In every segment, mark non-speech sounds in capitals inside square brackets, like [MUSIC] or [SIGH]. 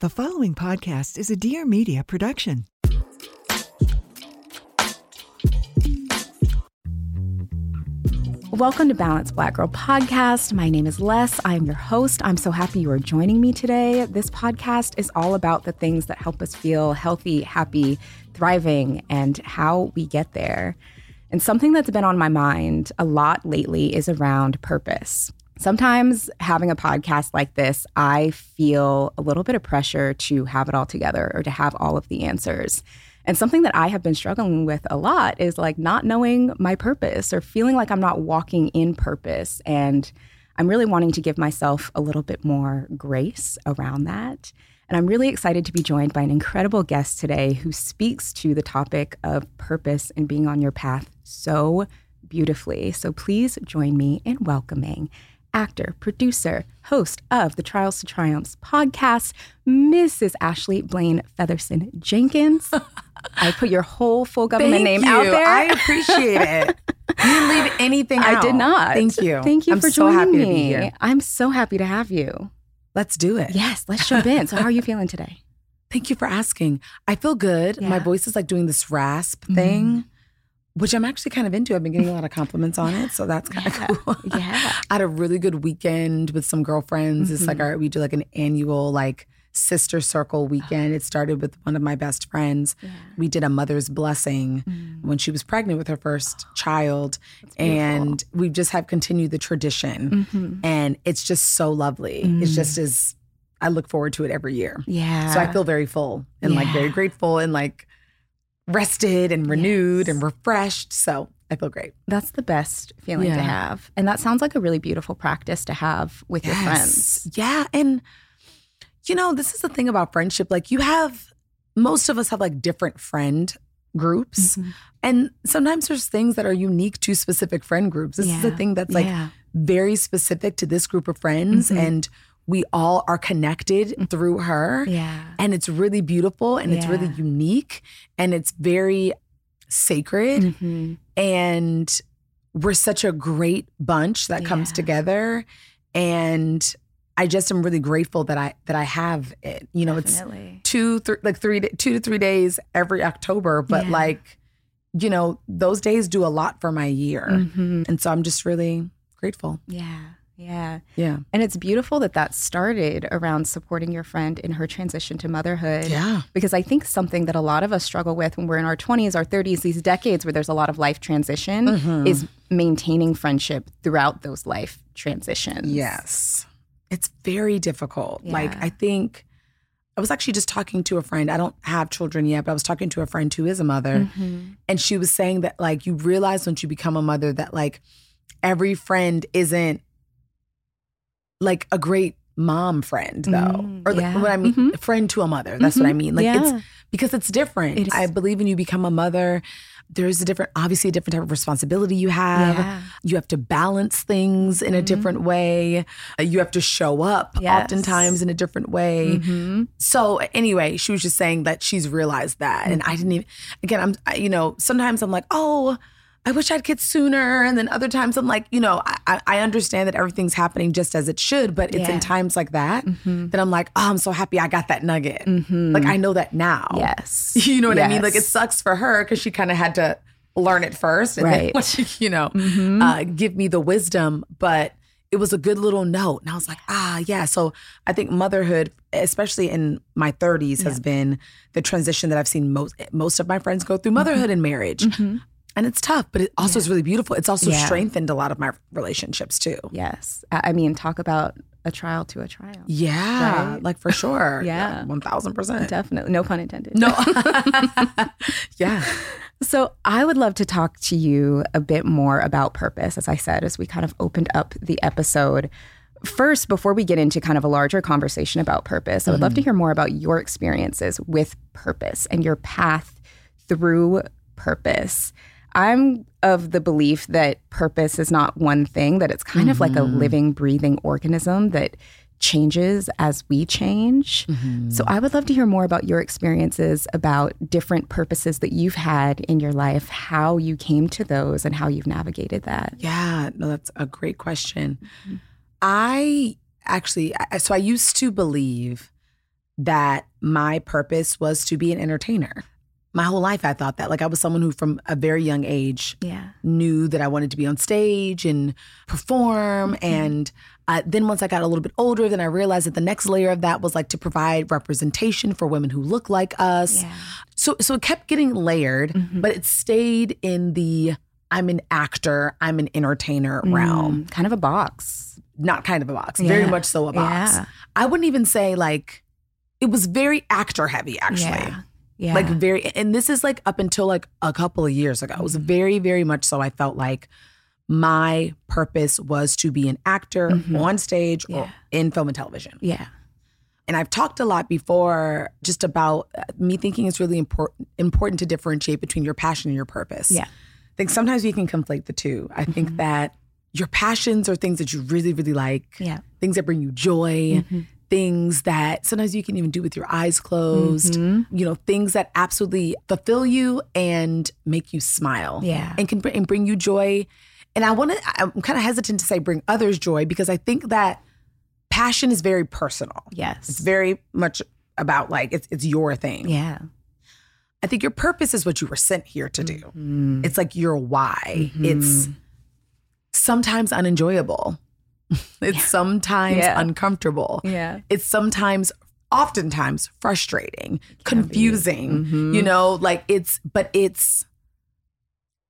The following podcast is a Dear Media production. Welcome to Balanced Black Girl Podcast. My name is Les. I'm your host. I'm so happy you are joining me today. This podcast is all about the things that help us feel healthy, happy, thriving, and how we get there. And something that's been on my mind a lot lately is around purpose. Sometimes having a podcast like this, I feel a little bit of pressure to have it all together or to have all of the answers. And something that I have been struggling with a lot is like not knowing my purpose or feeling like I'm not walking in purpose. And I'm really wanting to give myself a little bit more grace around that. And I'm really excited to be joined by an incredible guest today who speaks to the topic of purpose and being on your path so beautifully. So please join me in welcoming actor, producer, host of the Trials to Triumphs podcast, Mrs. Ashley Blaine Featherson Jenkins. [LAUGHS] I put your whole full government Thank name you. out there. I appreciate it. [LAUGHS] You didn't leave anything I out. did not. Thank you. Thank you I'm for so joining happy me. to be here. I'm so happy to have you. Let's do it. Yes, let's jump in. So, how are you feeling today? [LAUGHS] Thank you for asking. I feel good. My voice is like doing this rasp Mhm. thing, which I'm actually kind of into. I've been getting a lot of compliments on it, so that's kind Yeah. of cool. [LAUGHS] Yeah. I had a really good weekend with some girlfriends. It's like Mhm. our we do like an annual like sister circle weekend. It started with one of my best friends. Yeah. We did a mother's blessing Mm. when she was pregnant with her first child, and we just have continued the tradition. Mhm. and it's just so lovely. It's just as I look forward to it every year. Yeah. So I feel very full and like very grateful and like rested and renewed and refreshed. So I feel great. that's the best feeling to have. And that sounds like a really beautiful practice to have with your friends. Yeah. And you know, this is the thing about friendship. Like you have most of us have like different friend groups. Mhm. And sometimes there's things that are unique to specific friend groups. This is a thing that's like Yeah. very specific to this group of friends. Mhm. And we all are connected through her. Yeah. and it's really beautiful and it's really unique and it's very sacred Mhm. and we're such a great bunch that comes together and I just am really grateful that I that I have it. You know, Definitely. it's two th- like 3 2 to 3 days every October, but Yeah. like you know, those days do a lot for my year. Mhm. And so I'm just really grateful. Yeah. Yeah. Yeah. And it's beautiful that that started around supporting your friend in her transition to motherhood. Yeah. Because I think something that a lot of us struggle with when we're in our 20s, our 30s, these decades where there's a lot of life transition Mm-hmm. is maintaining friendship throughout those life transitions. Yes. It's very difficult. Like, I think I was actually just talking to a friend. I don't have children yet, but I was talking to a friend who is a mother. Mhm. And she was saying that, like, you realize once you become a mother that, like, every friend isn't like a great mom friend, though. Mm, or, like, yeah. what I mean, Mhm. friend to a mother. That's what I Mhm. mean. Like, Yeah. it's because it's different. It. I believe when you become a mother, there's a different, obviously, a different type of responsibility you have. Yeah. You have to balance things in a Mhm. different way. You have to show up Yes. oftentimes in a different way. Mhm. So anyway, she was just saying that she's realized that, and I didn't even. Again, I'm, I, you know, sometimes I'm like, oh, I wish I'd kids sooner, and then other times I'm like, you know, I- I, I understand that everything's happening just as it should, but it's Yeah. in times like that Mhm. that I'm like, oh, I'm so happy I got that nugget. Mhm. Like I know that now. Yes. [LAUGHS] You know what I mean? Like it sucks for her because she kind of had to learn it first, and Right. [LAUGHS] then, you know, Mhm. uh, give me the wisdom. But it was a good little note. And I was like, ah, yeah. So I think motherhood, especially in my 30s, has been the transition that I've seen most most of my friends go through motherhood and marriage. And it's tough, but it also is really beautiful. It's also Yeah. strengthened a lot of my relationships too. Yes. I mean, talk about a trial to a trial. Yeah, Right? like for sure. [LAUGHS] Yeah. thousand percent. Definitely. No pun intended. No. [LAUGHS] [LAUGHS] yeah. So, I would love to talk to you a bit more about purpose, as I said, as we kind of opened up the episode. First, before we get into kind of a larger conversation about purpose, I would love to mm-hmm. hear more about your experiences with purpose and your path through purpose. I'm of the belief that purpose is not one thing, that it's kind of like a mm-hmm. living, breathing organism that changes as we change. Mm-hmm. So I would love to hear more about your experiences about different purposes that you've had in your life, how you came to those and how you've navigated that. Yeah, no, that's a great question. Mm-hmm. I actually, so I used to believe that my purpose was to be an entertainer. My whole life, I thought that. Like, I was someone who, from a very young age, Yeah. knew that I wanted to be on stage and perform. And uh, then once I got a little bit older, then I realized that the next layer of that was like to provide representation for women who look like us. So so it kept getting layered, but it stayed in the I'm an actor, I'm an entertainer realm. Mm, kind of a box. Not kind of a box, very much so a box. Yeah. I wouldn't even say like it was very actor heavy actually. Yeah. Yeah. Like very and this is like up until like a couple of years ago. It was very, very much so I felt like my purpose was to be an actor on stage or in film and television. yeah. And I've talked a lot before just about uh, me thinking it's really important important to differentiate between your passion and your purpose. Yeah. I think sometimes we can conflate the two. I think Mm-hmm. that your passions are things that you really, really like, Yeah. Mm-hmm. things that bring you joy, things that sometimes you can even do with your eyes closed, Mm-hmm. you know, things that absolutely fulfill you and make you smile. Yeah. And can and bring you joy. And I want to, I'm kind of hesitant to say bring others joy because I think that passion is very personal. Yes. It's very much about like, it's, it's your thing. Yeah. I think your purpose is what you were sent here to do. Mm-hmm. It's like your why. It's sometimes unenjoyable. [LAUGHS] it's sometimes Yeah. uncomfortable. Yeah. It's sometimes, oftentimes frustrating, confusing. Mm-hmm. You know, like it's, but it's,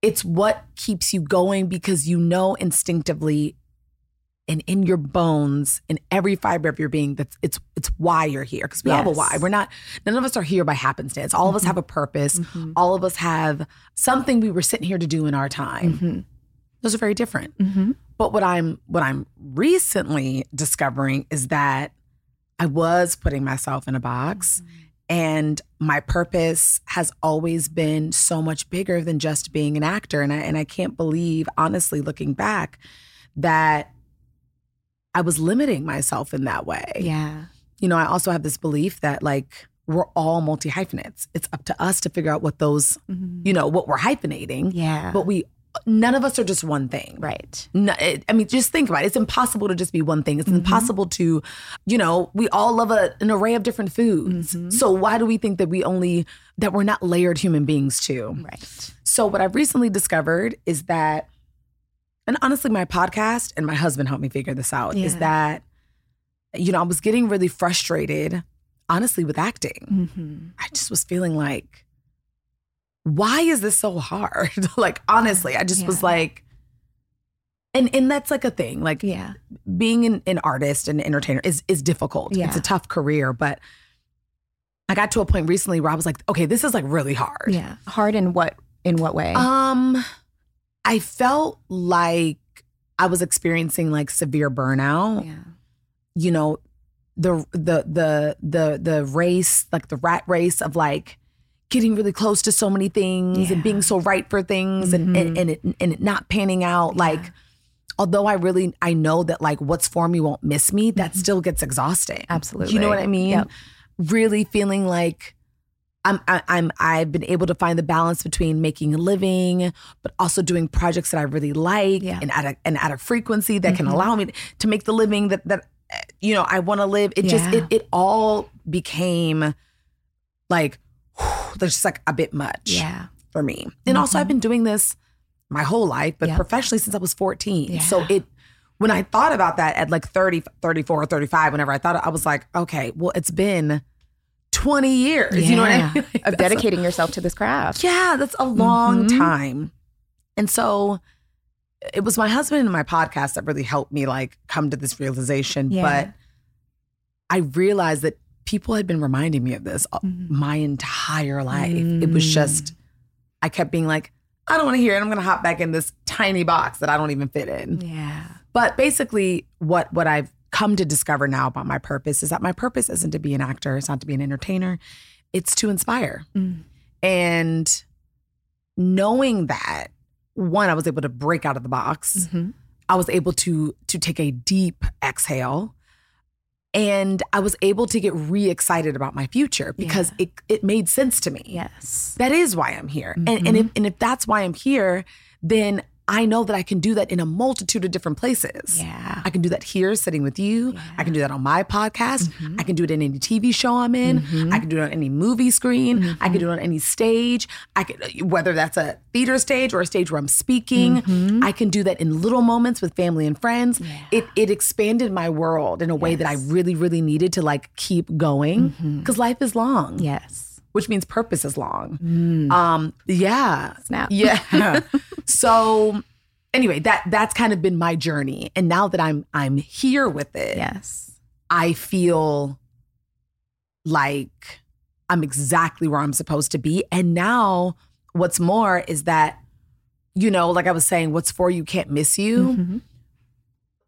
it's what keeps you going because you know instinctively and in your bones, in every fiber of your being, that's it's it's why you're here. Because we all have a why. We're not none of us are here by happenstance. All of us mm-hmm. have a purpose. Mm-hmm. All of us have something we were sitting here to do in our time. Mm-hmm. Those are very different. Mm-hmm. But what I'm what I'm recently discovering is that I was putting myself in a box and my purpose has always been so much bigger than just being an actor and I and I can't believe honestly looking back that I was limiting myself in that way. Yeah. You know, I also have this belief that like we're all multi hyphenates. It's up to us to figure out what those, you know, what we're hyphenating. Yeah. But we none of us are just one thing. right. No, it, I mean, just think about it. It's impossible to just be one thing. It's impossible to, you know, we all love a, an array of different foods. So why do we think that we only that we're not layered human beings too? Right. So what I've recently discovered is that, and honestly, my podcast and my husband helped me figure this out. Is that, you know, I was getting really frustrated, honestly, with acting. Mm-hmm. I just was feeling like, why is this so hard? [LAUGHS] like honestly, I just was like, and and that's like a thing. Like Yeah. being an, an artist and entertainer is is difficult. Yeah. It's a tough career, but I got to a point recently where I was like, okay, this is like really hard. Yeah. Hard in what in what way? Um, I felt like I was experiencing like severe burnout. yeah. You know, the the the the the race, like the rat race of like getting really close to so many things and being so right for things and and mm-hmm. and it, and it not panning out. Like, although I really I know that like what's for me won't miss me, that mm-hmm. still gets exhausting. Absolutely. You know what I mean? Yep. Really feeling like I'm I'm I've been able to find the balance between making a living, but also doing projects that I really like Yeah. and at a and at a frequency that can mm-hmm. allow me to make the living that that you know I want to live. It just it it all became like there's just like a bit much Yeah. for me. And also I've been doing this my whole life, but Yeah. professionally since I was 14. Yeah. So it when I thought about that at like 30, 34, 35, whenever I thought it, I was like, okay, well, it's been 20 years. You know what I mean? Like, [LAUGHS] of that's a- dedicating yourself to this craft. yeah, that's a long Mhm. time. And so it was my husband and my podcast that really helped me like come to this realization. Yeah. But I realized that people had been reminding me of this Mhm. my entire life. It was just, I kept being like, I don't want to hear it. I'm going to hop back in this tiny box that I don't even fit in. Yeah. But basically, what what I've come to discover now about my purpose is that my purpose isn't to be an actor, it's not to be an entertainer, it's to inspire. Mm. And knowing that, one, I was able to break out of the box. Mhm. I was able to to take a deep exhale. And I was able to get re-excited about my future because it it made sense to me. Yes. That is why I'm here. And, and mm-hmm. if and if that's why I'm here, then I know that I can do that in a multitude of different places. Yeah. I can do that here sitting with you. I can do that on my podcast. Mm-hmm. I can do it in any TV show I'm in. Mm-hmm. I can do it on any movie screen. I can do it mm-hmm. on any stage. I can whether that's a theater stage or a stage where I'm speaking. I can do that in little moments with family and friends. It it expanded my world in a way that I really really needed to like keep going because life is long Yes. Which means purpose is long. Um, yeah. Snap. Yeah. [LAUGHS] [LAUGHS] so anyway, that that's kind of been my journey. And now that I'm I'm here with it, Yes. I feel like I'm exactly where I'm supposed to be. And now what's more is that, you know, like I was saying, what's for you can't miss you. Mhm.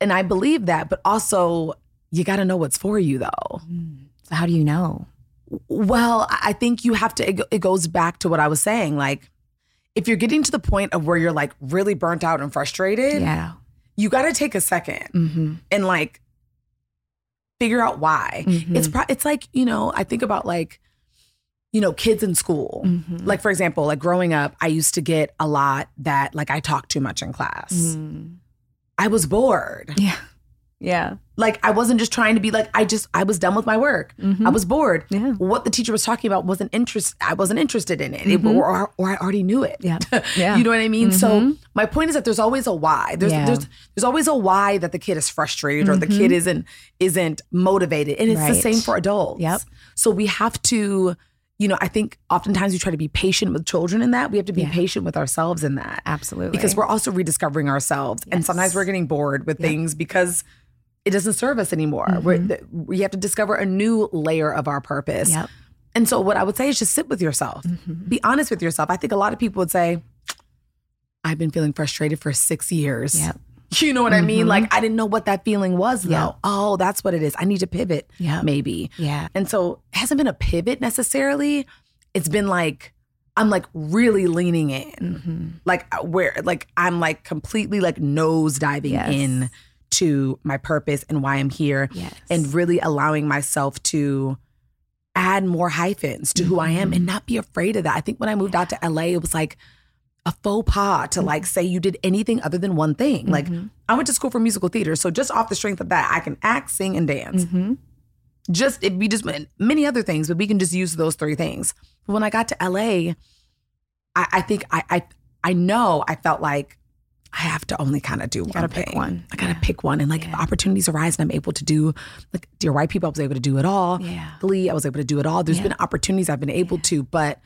And I believe that, but also you gotta know what's for you though. So how do you know? Well, I think you have to, it it goes back to what I was saying. Like, if you're getting to the point of where you're like really burnt out and frustrated, Yeah. you got to take a 2nd Mm-hmm. and like figure out why. It's pro- it's like, you know, I think about like, you know, kids in school. Mm-hmm. Like, for example, like growing up, I used to get a lot that like I talked too much in class. I was bored. Yeah. Yeah. Like I wasn't just trying to be like I just I was done with my work. Mm-hmm. I was bored. Mm-hmm. Yeah. What the teacher was talking about wasn't interest. I wasn't interested in it, It- mm-hmm. or, or I already knew it. Yeah. [LAUGHS] Yeah. you know what I mean. So mm-hmm. my point is that there's always a why. There's Yeah. there's there's always a why that the kid is frustrated or the kid isn't isn't motivated, and it's the same for adults. Yep. So we have to. You know, I think oftentimes we try to be patient with children in that. We have to be Yeah. patient with ourselves in that Absolutely. because we're also rediscovering ourselves and sometimes we're getting bored with things because it doesn't serve us anymore Mm-hmm. we have to discover a new layer of our purpose Yep. Mm-hmm. and so what i would say is just sit with yourself be honest with yourself i think a lot of people would say i've been feeling frustrated for six years Yep. [LAUGHS] you know what i mean like i didn't know what that feeling was though oh that's what it is i need to pivot Yeah. maybe Yeah. and so it hasn't been a pivot necessarily. It's been like I'm like really leaning in. Mm-hmm. Like uh, where like I'm like completely like nose diving Yes. in to my purpose and why I'm here Yes. and really allowing myself to add more hyphens to who I am Mm-hmm. and not be afraid of that. I think when I moved out to LA it was like a faux pas to like Mm-hmm. say you did anything other than one thing. Like I went to school for musical theater, so just off the strength of that, I can act, sing, and dance Mm-hmm. just if we just many other things, but we can just use those three things. But when I got to LA, I, I think I, I I know I felt like I have to only kind of do one gotta pick one. I gotta Yeah. pick one, and like if opportunities arise, and I'm able to do like Dear White People, I was able to do it all. Yeah. Glee, I was able to do it all. There's Yeah. been opportunities I've been able to, but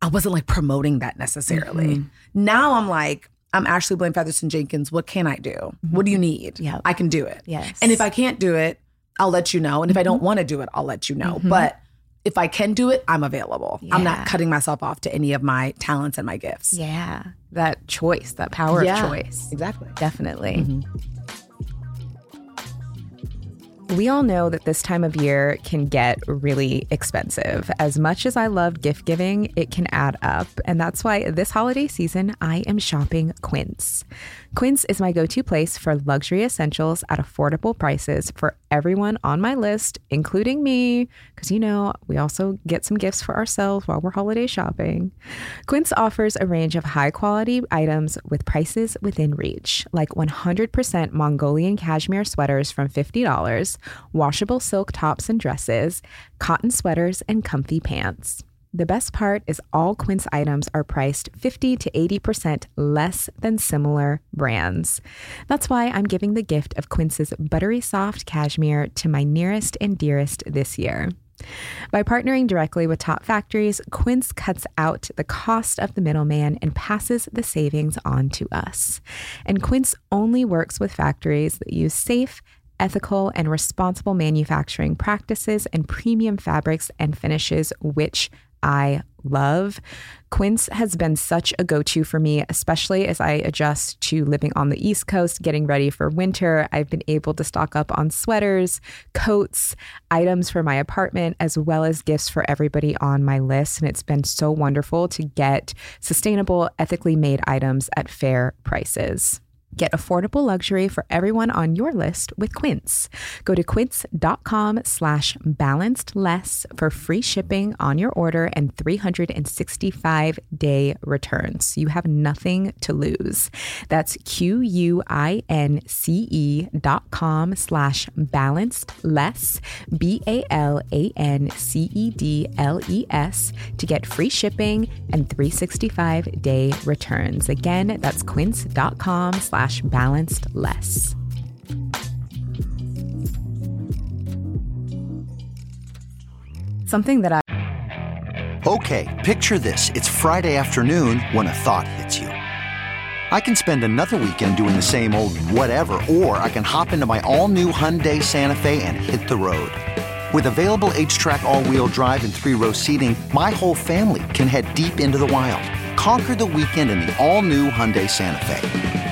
I wasn't like promoting that necessarily. Mm-hmm. Now I'm like. I'm Ashley Blaine Featherson Jenkins. What can I do? What do you need? Mm-hmm. I can do it. Yes. And if I can't do it, I'll let you know. And if I Mm-hmm. don't want to do it, I'll let you know. But if I can do it, I'm available. I'm not cutting myself off to any of my talents and my gifts. Yeah. That choice, that power Yeah. of choice. Exactly. Definitely. Mm-hmm. We all know that this time of year can get really expensive. As much as I love gift giving, it can add up. And that's why this holiday season, I am shopping Quince. Quince is my go to place for luxury essentials at affordable prices for everyone on my list, including me, because you know, we also get some gifts for ourselves while we're holiday shopping. Quince offers a range of high quality items with prices within reach, like 100% Mongolian cashmere sweaters from $50, washable silk tops and dresses, cotton sweaters, and comfy pants. The best part is all Quince items are priced 50 to 80% less than similar brands. That's why I'm giving the gift of Quince's buttery soft cashmere to my nearest and dearest this year. By partnering directly with top factories, Quince cuts out the cost of the middleman and passes the savings on to us. And Quince only works with factories that use safe, ethical, and responsible manufacturing practices and premium fabrics and finishes, which I love. Quince has been such a go to for me, especially as I adjust to living on the East Coast, getting ready for winter. I've been able to stock up on sweaters, coats, items for my apartment, as well as gifts for everybody on my list. And it's been so wonderful to get sustainable, ethically made items at fair prices. Get affordable luxury for everyone on your list with Quince. Go to quince.com slash balanced less for free shipping on your order and 365 day returns. You have nothing to lose. That's Q-U-I-N-C-E dot com slash balanced less, B-A-L-A-N-C-E-D-L-E-S to get free shipping and 365 day returns. Again, that's quince.com slash slash balanced less. Something that I Okay, picture this. It's Friday afternoon when a thought hits you. I can spend another weekend doing the same old whatever, or I can hop into my all new Hyundai Santa Fe and hit the road. With available H track, all wheel drive, and three row seating, my whole family can head deep into the wild. Conquer the weekend in the all new Hyundai Santa Fe.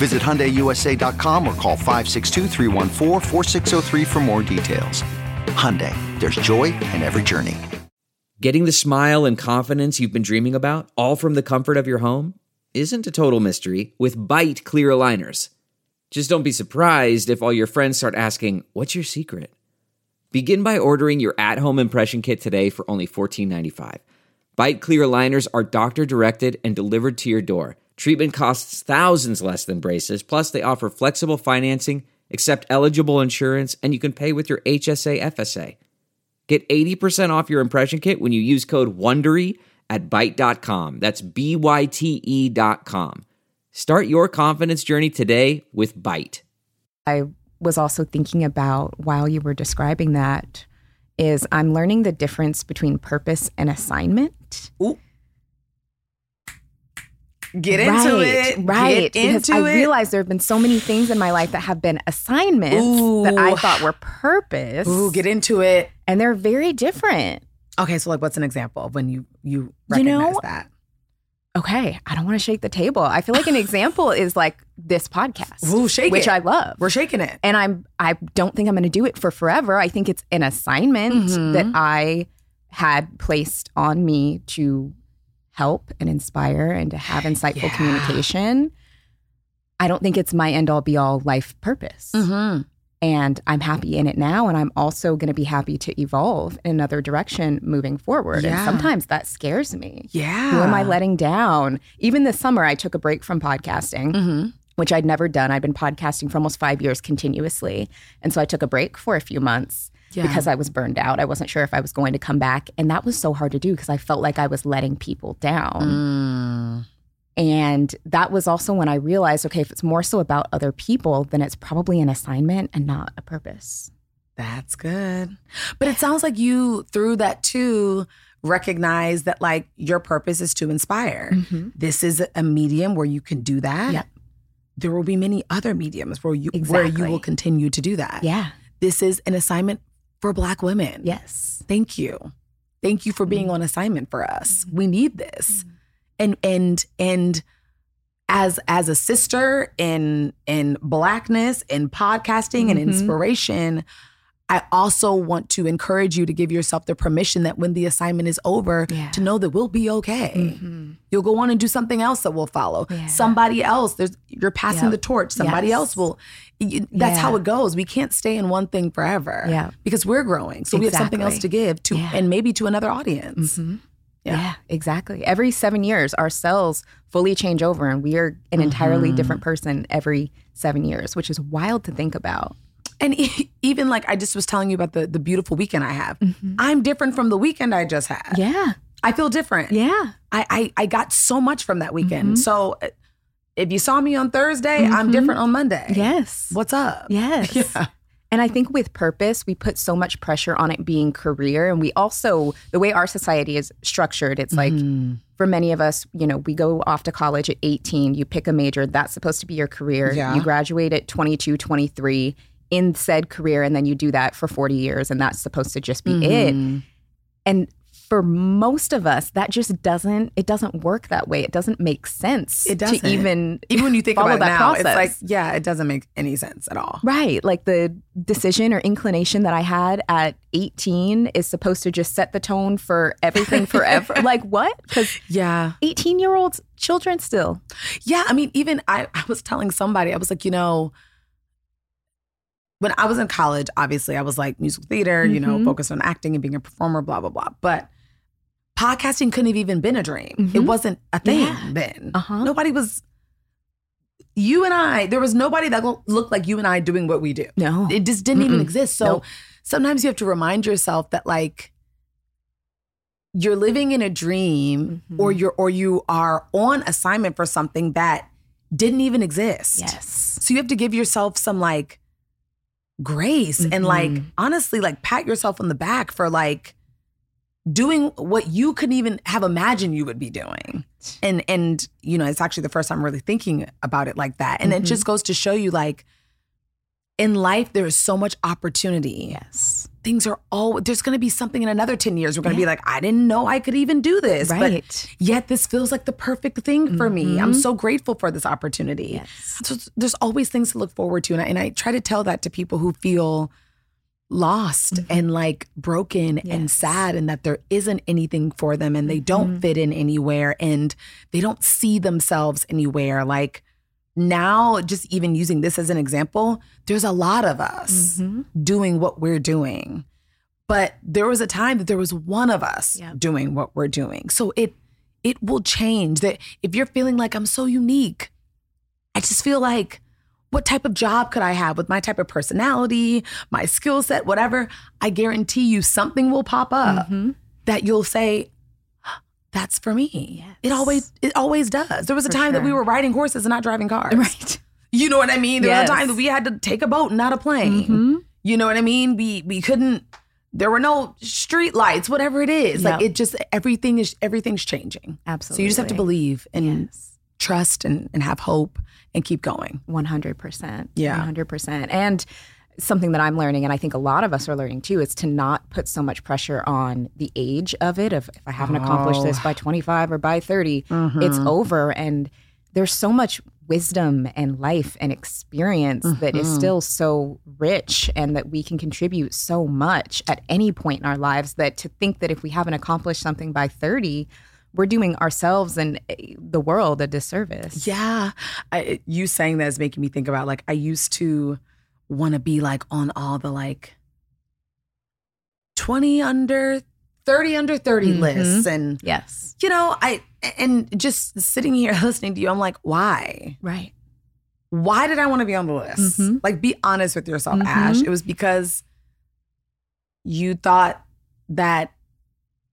Visit HyundaiUSA.com or call 562 for more details. Hyundai, there's joy in every journey. Getting the smile and confidence you've been dreaming about, all from the comfort of your home, isn't a total mystery with Byte clear aligners. Just don't be surprised if all your friends start asking, What's your secret? Begin by ordering your at home impression kit today for only $14.95. Byte clear aligners are doctor directed and delivered to your door. Treatment costs thousands less than braces. Plus, they offer flexible financing, accept eligible insurance, and you can pay with your HSA FSA. Get 80% off your impression kit when you use code WONDERY at Byte.com. That's B-Y-T-E dot com. Start your confidence journey today with Byte. I was also thinking about while you were describing that is I'm learning the difference between purpose and assignment. Ooh. Get into right, it. Right. Get because I it. realized there have been so many things in my life that have been assignments that I thought were purpose. Ooh, get into it. and they're very different. Okay, so like what's an example of when you you You know- recognize that? Okay, I don't want to shake the table. I feel like an [LAUGHS] example is like this podcast, Ooh, shake which it. I love. We're shaking it. and I'm I don't think I'm going to do it for forever. I think it's an assignment Mhm. that I had placed on me to help and inspire and to have insightful Yeah. communication. I don't think it's my end all be all life purpose. Mm-hmm. And I'm happy in it now. And I'm also going to be happy to evolve in another direction moving forward. Yeah. And sometimes that scares me. Yeah. Who am I letting down? Even this summer, I took a break from podcasting Mm-hmm. which I'd never done. I'd been podcasting for almost five years continuously. And so I took a break for a few months Yeah. because I was burned out. I wasn't sure if I was going to come back. And that was so hard to do because I felt like I was letting people down. Mm. And that was also when I realized okay, if it's more so about other people, then it's probably an assignment and not a purpose. That's good. But it sounds like you, through that too, recognize that like your purpose is to inspire. This is a medium where you can do that. Yep. There will be many other mediums where you where you will continue to do that. Yeah. This is an assignment for black women. Yes. Thank you. Thank you for being mm-hmm. on assignment for us. Mm-hmm. We need this. Mm-hmm. And and and as as a sister in in blackness in podcasting and Mhm. inspiration, I also want to encourage you to give yourself the permission that when the assignment is over, Yeah. to know that we'll be okay. Mhm. You'll go on and do something else that will follow. Yeah. Somebody else, there's you're passing Yep. the torch. Somebody Yes. else will. you- that's how it goes. We can't stay in one thing forever. Yeah. because we're growing, so we have something else to give to, Yeah. and maybe to another audience. Mhm. Yeah. Yeah. exactly. Every seven years, our cells fully change over, and we are an entirely Mm-hmm. different person every seven years, which is wild to think about. And e- [LAUGHS] even like I just was telling you about the the beautiful weekend I have. Mm-hmm. I'm different from the weekend I just had. Yeah, I feel different. yeah, I, I I got so much from that weekend. Mhm. So uh, if you saw me on Thursday, I'm Mhm. different on Monday. yes, What's up? yes. [LAUGHS] Yeah. And I think with purpose, we put so much pressure on it being career. And we also, the way our society is structured, it's like Mm-hmm. for many of us, you know, we go off to college at 18, you pick a major, that's supposed to be your career. Yeah. You graduate at 22, 23 in said career, and then you do that for 40 years, and that's supposed to just be it. Mhm. And for most of us, that just doesn't, it doesn't work that way. It doesn't make sense It doesn't. to even, Even when you think about it that now, process. it's like, yeah, it doesn't make any sense at all. Right. Like the decision or inclination that I had at 18 is supposed to just set the tone for everything [LAUGHS] forever. like what? Because Yeah. 18 year olds, children still. Yeah. I mean, even I, I was telling somebody, I was like, you know, when I was in college, obviously I was like musical theater, you know, Mhm. focused on acting and being a performer, blah, blah, blah. But podcasting couldn't have even been a dream. It Mhm. wasn't a thing Yeah. then. Uh-huh. Nobody was, you and I, there was nobody that looked like you and I doing what we do. No. It just didn't even Mm-mm. exist. So Nope. sometimes you have to remind yourself that like you're living in a dream Mhm. or you're or you are on assignment for something that didn't even exist. yes. So you have to give yourself some like grace and like Mhm. honestly like pat yourself on the back for like doing what you couldn't even have imagined you would be doing. And and you know, it's actually the first time really thinking about it like that. And it Mhm. just goes to show you like in life there is so much opportunity. Yes. Things are all there's going to be something in another 10 years we're going to Yeah. be like I didn't know I could even do this. But Right. yet this feels like the perfect thing for me. I'm Mhm. so grateful for this opportunity. Yes. So there's always things to look forward to. And I, and I try to tell that to people who feel lost and like broken and Mm-hmm. Sad and that there isn't anything for them and they don't Mhm. fit in anywhere and they don't see themselves anywhere. Like now, just even using this as an example, there's a lot of us Mhm. doing what we're doing. But there was a time that there was one of us Yep. doing what we're doing. So it it will change. That if you're feeling like I'm so unique, I just feel like what type of job could I have with my type of personality, my skill set, whatever? I guarantee you something will pop up Mhm. that you'll say, that's for me. It always it always does. There was a For time that we were riding horses and not driving cars. Right. [LAUGHS] You know what I mean? There was Yes. a time that we had to take a boat not a plane. Mhm. You know what I mean? We we couldn't. There were no street lights, whatever it is. Like it just everything is everything's changing. Absolutely. So you just have to believe and Yes. trust and, and have hope and keep going. 100%. Yeah. 100%. And something that I'm learning, and I think a lot of us are learning too, is to not put so much pressure on the age of it. Of if I haven't accomplished this Oh. by 25 or by 30, it's Mm-hmm. over. And there's so much wisdom and life and experience that is Mhm. still so rich and that we can contribute so much at any point in our lives that to think that if we haven't accomplished something by 30, we're doing ourselves and eh, the world a disservice. Yeah. I, you saying that is making me think about like I used to want to be like on all the like 20 under 30 under 30 Mhm. lists and Yes. you know, I and just sitting here [LAUGHS] listening to you, I'm like, why? Right. Why did I want to be on the list? Mhm. Like, be honest with yourself, Mhm. Ash. It was because you thought that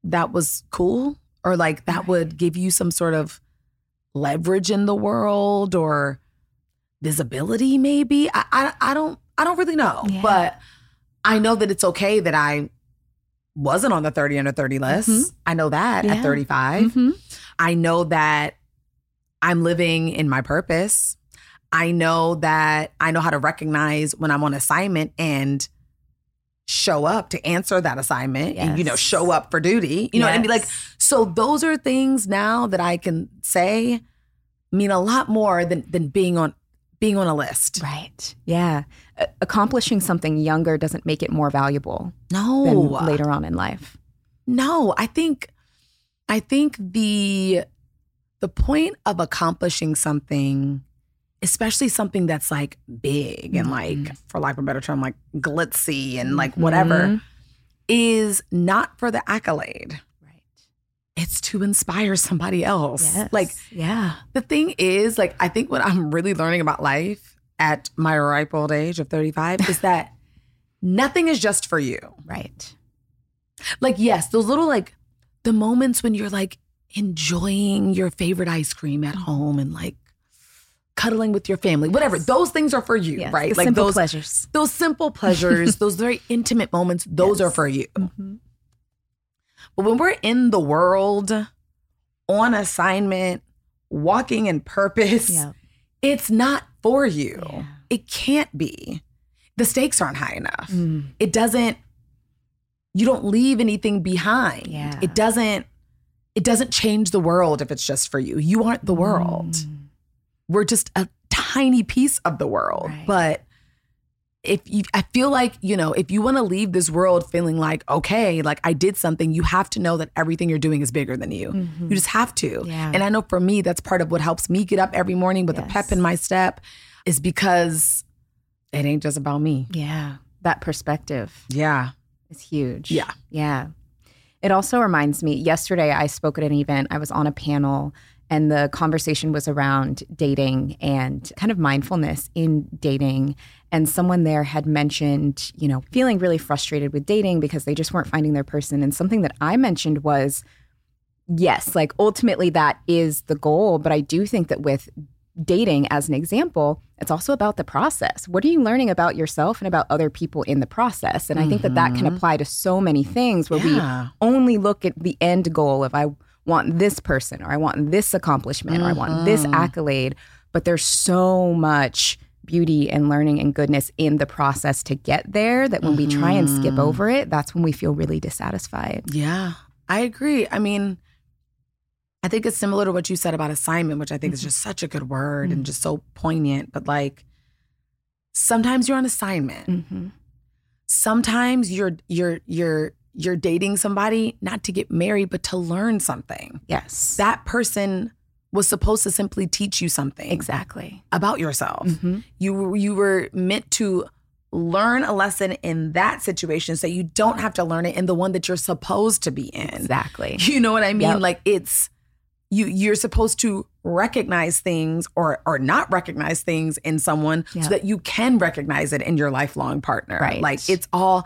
that was cool, or like that Right. would give you some sort of leverage in the world or visibility, maybe. I I, I don't I don't really know, Yeah. but I know that it's okay that I wasn't on the 30 under 30 list. Mhm. I know that Yeah. at 35. Mhm. I know that I'm living in my purpose. I know that I know how to recognize when I'm on assignment and show up to answer that assignment and you know show up for duty. You know what I mean? Like so those are things now that I can say mean a lot more than than being on being on a list. Right. Yeah. A- accomplishing something younger doesn't make it more valuable No. later on in life. No, I think I think the the point of accomplishing something, especially something that's like big and like, for lack of a better term, like glitzy and like whatever, Mhm. is not for the accolade. It's to inspire somebody else. Yes. Like yeah. the thing is, like, I think what I'm really learning about life at my ripe old age of 35 is that [LAUGHS] nothing is just for you. Right. Like, yes, those little like the moments when you're like enjoying your favorite ice cream at home and like cuddling with your family, whatever. Those things are for you, Yes, right? like those pleasures. those simple pleasures, [LAUGHS] those very intimate moments, those are for you. Mhm. But when we're in the world, on assignment, walking in purpose, Yeah. it's not for you. Yeah. It can't be. The stakes aren't high enough. Mm. It doesn't you don't leave anything behind. Yeah. It doesn't it doesn't change the world if it's just for you. You aren't the world. Mm. We're just a tiny piece of the world. Right. But if you I feel like, you know, if you want to leave this world feeling like, okay, like I did something, you have to know that everything you're doing is bigger than you. Mhm. You just have to. Yeah. And I know for me, that's part of what helps me get up every morning with a pep in my step is because it ain't just about me. Yeah. That perspective Yeah. is huge. Yeah. Yeah. It also reminds me, yesterday I spoke at an event, I was on a panel, and the conversation was around dating and kind of mindfulness in dating. And someone there had mentioned, you know, feeling really frustrated with dating because they just weren't finding their person. And something that I mentioned was, yes, like ultimately that is the goal. But I do think that with dating as an example, it's also about the process. What are you learning about yourself and about other people in the process? And I think that that can mm-hmm. apply to so many things where Yeah. we only look at the end goal of I want this person or I want this accomplishment or I want this mm-hmm. accolade. But there's so much beauty and learning and goodness in the process to get there that when we try and skip mm-hmm. over it, that's when we feel really dissatisfied. Yeah, I agree. I mean, I think it's similar to what you said about assignment, which I think is mm-hmm. just such a good word and just so poignant. But like, sometimes you're on assignment. Mm-hmm. Sometimes you're you're you're you're dating somebody not to get married, but to learn something. Yes. That person was supposed to simply teach you something exactly. about yourself. Mhm. You you were meant to learn a lesson in that situation so you don't have to learn it in the one that you're supposed to be in. Exactly. [LAUGHS] You know what I mean? Yep. Like it's you you're supposed to recognize things or or not recognize things in someone Yep. so that you can recognize it in your lifelong partner. Right. Like it's all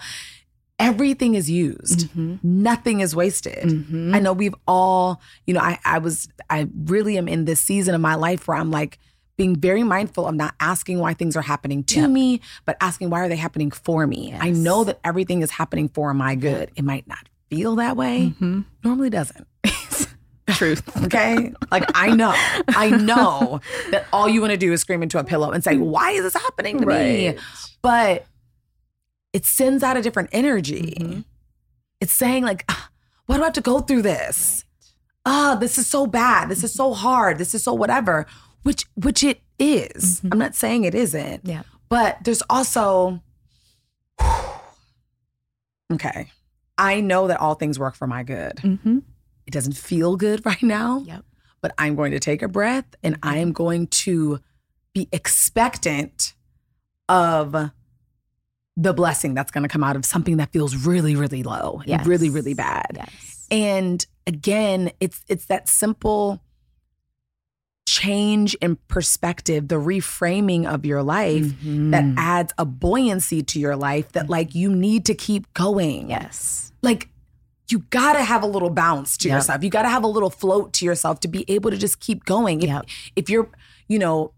everything is used. Mhm. Nothing is wasted. Mhm. I know we've all, you know, I I was I really am in this season of my life where I'm like being very mindful of not asking why things are happening to Yep. me, but asking why are they happening for me. I know that everything is happening for my good. It might not feel that way. Mhm. Normally doesn't. [LAUGHS] Truth. [LAUGHS] Okay? like I know. I know [LAUGHS] that all you want to do is scream into a pillow and say, "Why is this happening to me?" But it sends out a different energy. Mhm. It's saying like, "Ah, "Why do I have to go through this?" ah, this is so bad. This is so hard. This is so whatever, which which it is. I'm not saying it isn't. Yeah. But there's also [SIGHS] Okay. I know that all things work for my good. Mm-hmm. It doesn't feel good [LAUGHS] right now. Yep. But I'm going to take a breath and I am going to be expectant of the blessing that's going to come out of something that feels really really low Yes. and really really bad. Yes. And again, it's it's that simple change in perspective, the reframing of your life that Mhm. adds a buoyancy to your life that like you need to keep going. Yes. Like you got to have a little bounce to Yep. yourself. You got to have a little float to yourself to be able to just keep going. If, Yep. if you're, you know,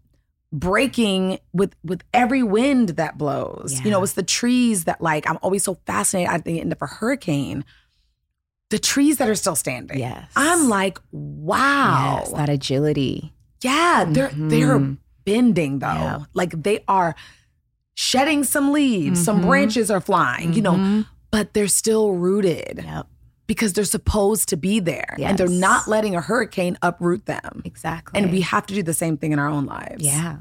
breaking with with every wind that blows. You know, it's the trees that like I'm always so fascinated at the end of a hurricane. The trees that are still standing. Yes. I'm like, wow. Yes, that agility. Yeah, they're they're Mhm. bending though. Yeah. Like they are shedding some leaves, some Mhm. branches are flying, you know, Mhm. but they're still rooted Yep. Because they're supposed to be there. And they're not letting a hurricane uproot them. Exactly. And we have to do the same thing in our own lives. Yeah.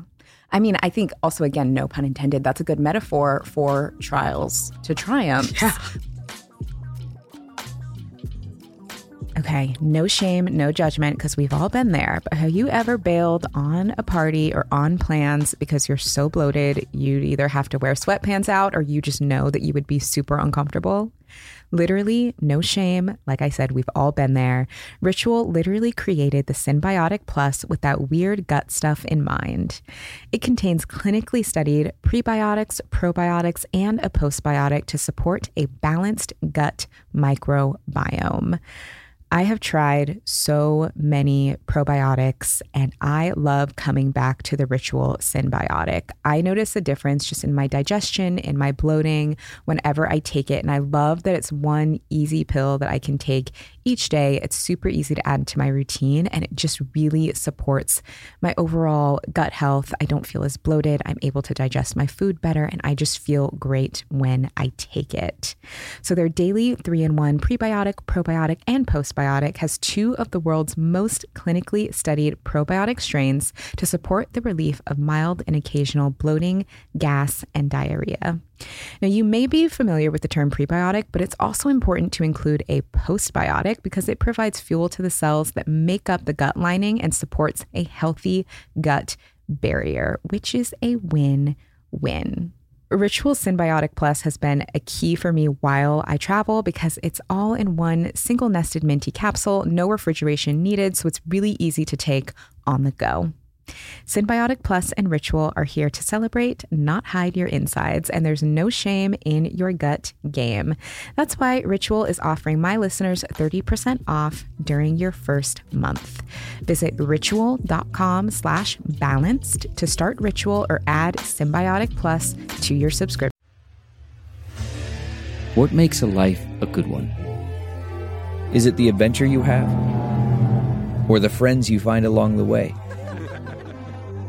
I mean, I think also, again, no pun intended, that's a good metaphor for trials to triumphs. Yeah. Okay, no shame, no judgment, because we've all been there. But have you ever bailed on a party or on plans because you're so bloated you'd either have to wear sweatpants out or you just know that you would be super uncomfortable? Literally, no shame. Like I said, we've all been there. Ritual literally created the Synbiotic Plus with that weird gut stuff in mind. It contains clinically studied prebiotics, probiotics, and a postbiotic to support a balanced gut microbiome. I have tried so many probiotics and I love coming back to the ritual Synbiotic. I notice a difference just in my digestion, in my bloating whenever I take it. And I love that it's one easy pill that I can take each day. It's super easy to add to my routine and it just really supports my overall gut health. I don't feel as bloated. I'm able to digest my food better and I just feel great when I take it. So their daily three in one prebiotic, probiotic, and postbiotic has two of the world's most clinically studied probiotic strains to support the relief of mild and occasional bloating, gas, and diarrhea. Now, you may be familiar with the term prebiotic, but it's also important to include a postbiotic because it provides fuel to the cells that make up the gut lining and supports a healthy gut barrier, which is a win win. Ritual Synbiotic Plus has been a key for me while I travel because it's all in one single nested minty capsule, no refrigeration needed, so it's really easy to take on the go. Synbiotic Plus and Ritual are here to celebrate, not hide your insides, and there's no shame in your gut game. That's why Ritual is offering my listeners 30% off during your first month. Visit ritual.com slash balanced to start Ritual or add Synbiotic Plus to your subscription. What makes a life a good one? Is it the adventure you have? Or the friends you find along the way?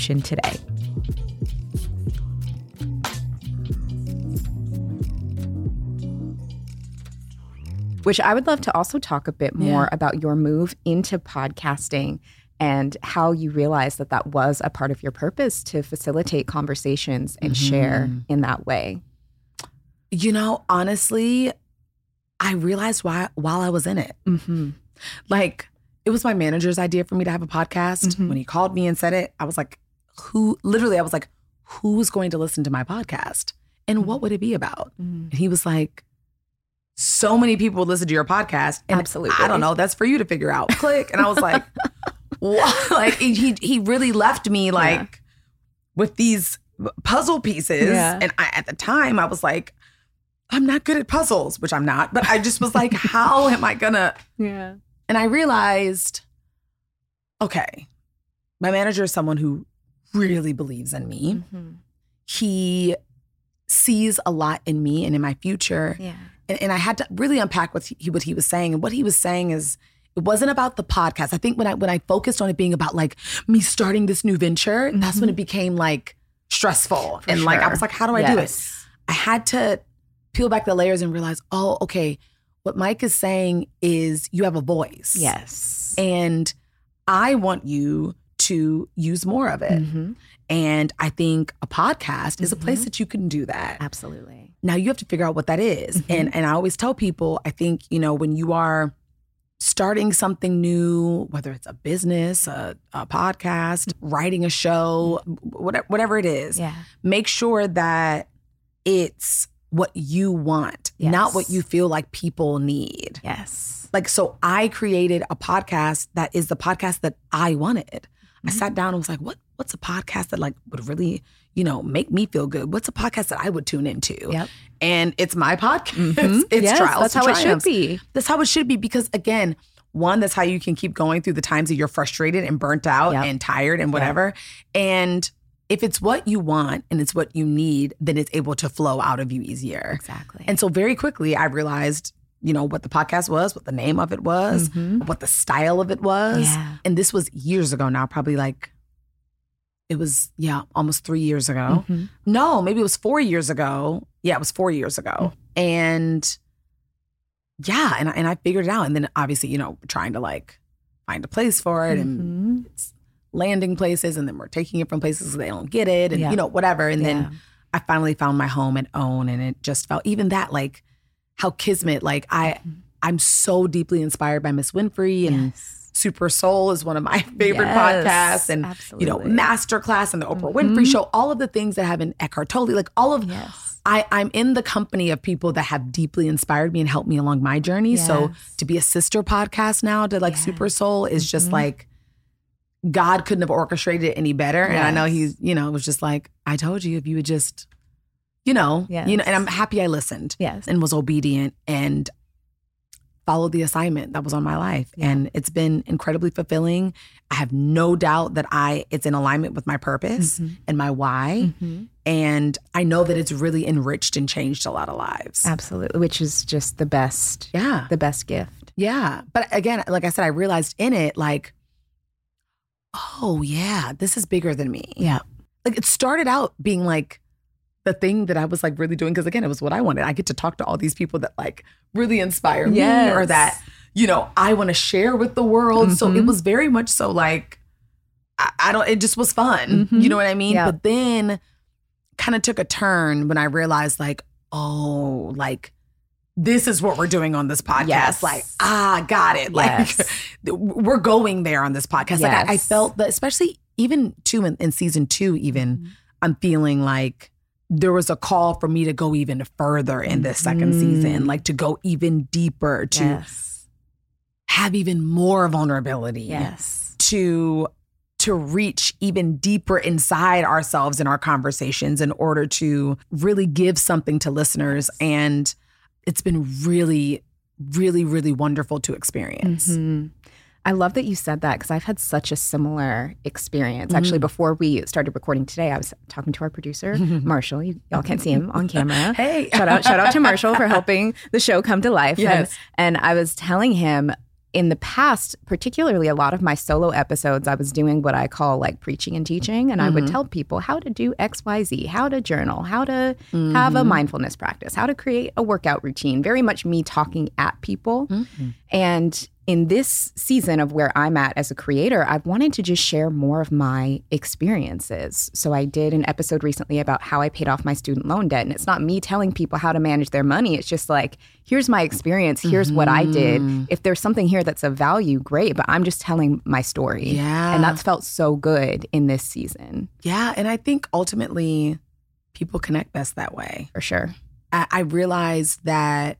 Today. Which I would love to also talk a bit more Yeah. about your move into podcasting and how you realized that that was a part of your purpose to facilitate conversations and share in that way. You know, honestly, I realized why while I was in it. Mm-hmm. Like, it was my manager's idea for me to have a podcast. Mhm. When he called me and said it, I was like, who literally, I was like, who's going to listen to my podcast? And what would it be about? And he was like, so many people listen to your podcast. And Absolutely. I don't know. That's for you to figure out. Click. And I was like, [LAUGHS] what? [LAUGHS] Like he he really left me like with these puzzle pieces. Yeah. And I at the time I was like, I'm not good at puzzles, which I'm not, but I just was like, [LAUGHS] how am I gonna Yeah. And I realized, okay, my manager is someone who really believes in me. Mm-hmm. He sees a lot in me and in my future. Yeah. And, and I had to really unpack what he, what he was saying. And what he was saying is, it wasn't about the podcast. I think when I when I focused on it being about like me starting this new venture, that's when it became like stressful. and like I was like, how do I do it? I had to peel back the layers and realize, oh, okay, what Mike is saying is you have a voice. Yes. And I want you to use more of it. Mhm. And I think a podcast is a place Mhm. that you can do that. Absolutely. Now you have to figure out what that is. Mhm. And and I always tell people, I think, you know, when you are starting something new, whether it's a business, a, a podcast, writing a show, whatever, whatever it is, Yeah. make sure that it's what you want, not what you feel like people need. Yes. Like, so I created a podcast that is the podcast that I wanted. I Mm-hmm. sat down and was like, what, what's a podcast that like would really, you know, make me feel good? What's a podcast that I would tune into? Yep. And it's my podcast. Mhm. [LAUGHS] It's Yes, trials. that's how it should be. That's how it should be because again, one, that's how you can keep going through the times that you're frustrated and burnt out Yep. and tired and whatever. And if it's what you want and it's what you need, then it's able to flow out of you easier. Exactly. And so very quickly I realized, you know, what the podcast was, what the name of it was, Mhm. what the style of it was. Yeah. And this was years ago now, probably like it was, yeah, almost three years ago. Mhm. No, maybe it was four years ago. Yeah, it was four years ago. And yeah, and I, and I figured it out. And then obviously, you know, trying to like find a place for it and Mhm. it's landing places and then we're taking it from places they don't get it and Yeah. you know, whatever. And Yeah. then I finally found my home at OWN and it just felt even that like how kismet, like I Mm-hmm. I'm so deeply inspired by Miss Winfrey and Yes. Super Soul is one of my [LAUGHS] favorite Yes, podcasts and you know absolutely. Masterclass and the Oprah Winfrey Mhm. show all of the things that have been Eckhart Tolle like all of Yes. I, I'm in the company of people that have deeply inspired me and helped me along my journey. So to be a sister podcast now to like. Super Soul is just Mhm. like God couldn't have orchestrated it any better. And I know he's, you know, it was just like, I told you if you would just, you know, you know, and I'm happy I listened Yes. and was obedient and followed the assignment that was on my life. Yeah. And it's been incredibly fulfilling. I have no doubt that I it's in alignment with my purpose Mhm. and my why. Mhm. And I know that it's really enriched and changed a lot of lives. Absolutely. Which is just the best. Yeah. The best gift. Yeah. But again, like I said, I realized in it, like, oh, yeah, this is bigger than me. Yeah. Like it started out being like the thing that I was like really doing. Cause again, it was what I wanted. I get to talk to all these people that like really inspire me or that, you know, I want to share with the world. So it Mhm. was very much so like, I, I don't, it just was fun. Mhm. You know what I mean? Yeah. But then kind of took a turn when I realized like, oh, like, this is what we're doing on this podcast. Yes. Like, ah, got it. Like, Yes. [LAUGHS] we're going there on this podcast. Like, I, I felt that, especially even two in, in season two, even Mm-hmm. I'm feeling like there was a call for me to go even further in this second Mhm. season, like to go even deeper, to yes. have even more vulnerability, Yes. to to reach even deeper inside ourselves in our conversations in order to really give something to listeners. And it's been really, really, really wonderful to experience. Mhm. I love that you said that because I've had such a similar experience. Actually, Mm. before we started recording today, I was talking to our producer, [LAUGHS] Marshall. You, y'all can't see him on camera. [LAUGHS] Hey. shout out, shout out to Marshall for helping the show come to life. Yes. And, and I was telling him in the past, particularly a lot of my solo episodes, I was doing what I call like preaching and teaching. And I would Mhm. tell people how to do XYZ, how to journal, how to have Mm-hmm. a mindfulness practice, how to create a workout routine. Very much me talking at people. Mhm. And in this season of where I'm at as a creator, I've wanted to just share more of my experiences. So I did an episode recently about how I paid off my student loan debt. And it's not me telling people how to manage their money. It's just like, here's my experience, here's what I did. Mm-hmm. If there's something here that's of value, great. But I'm just telling my story. Yeah. And that's felt so good in this season, Yeah. And I think ultimately people connect best that way. for sure. I, I realized that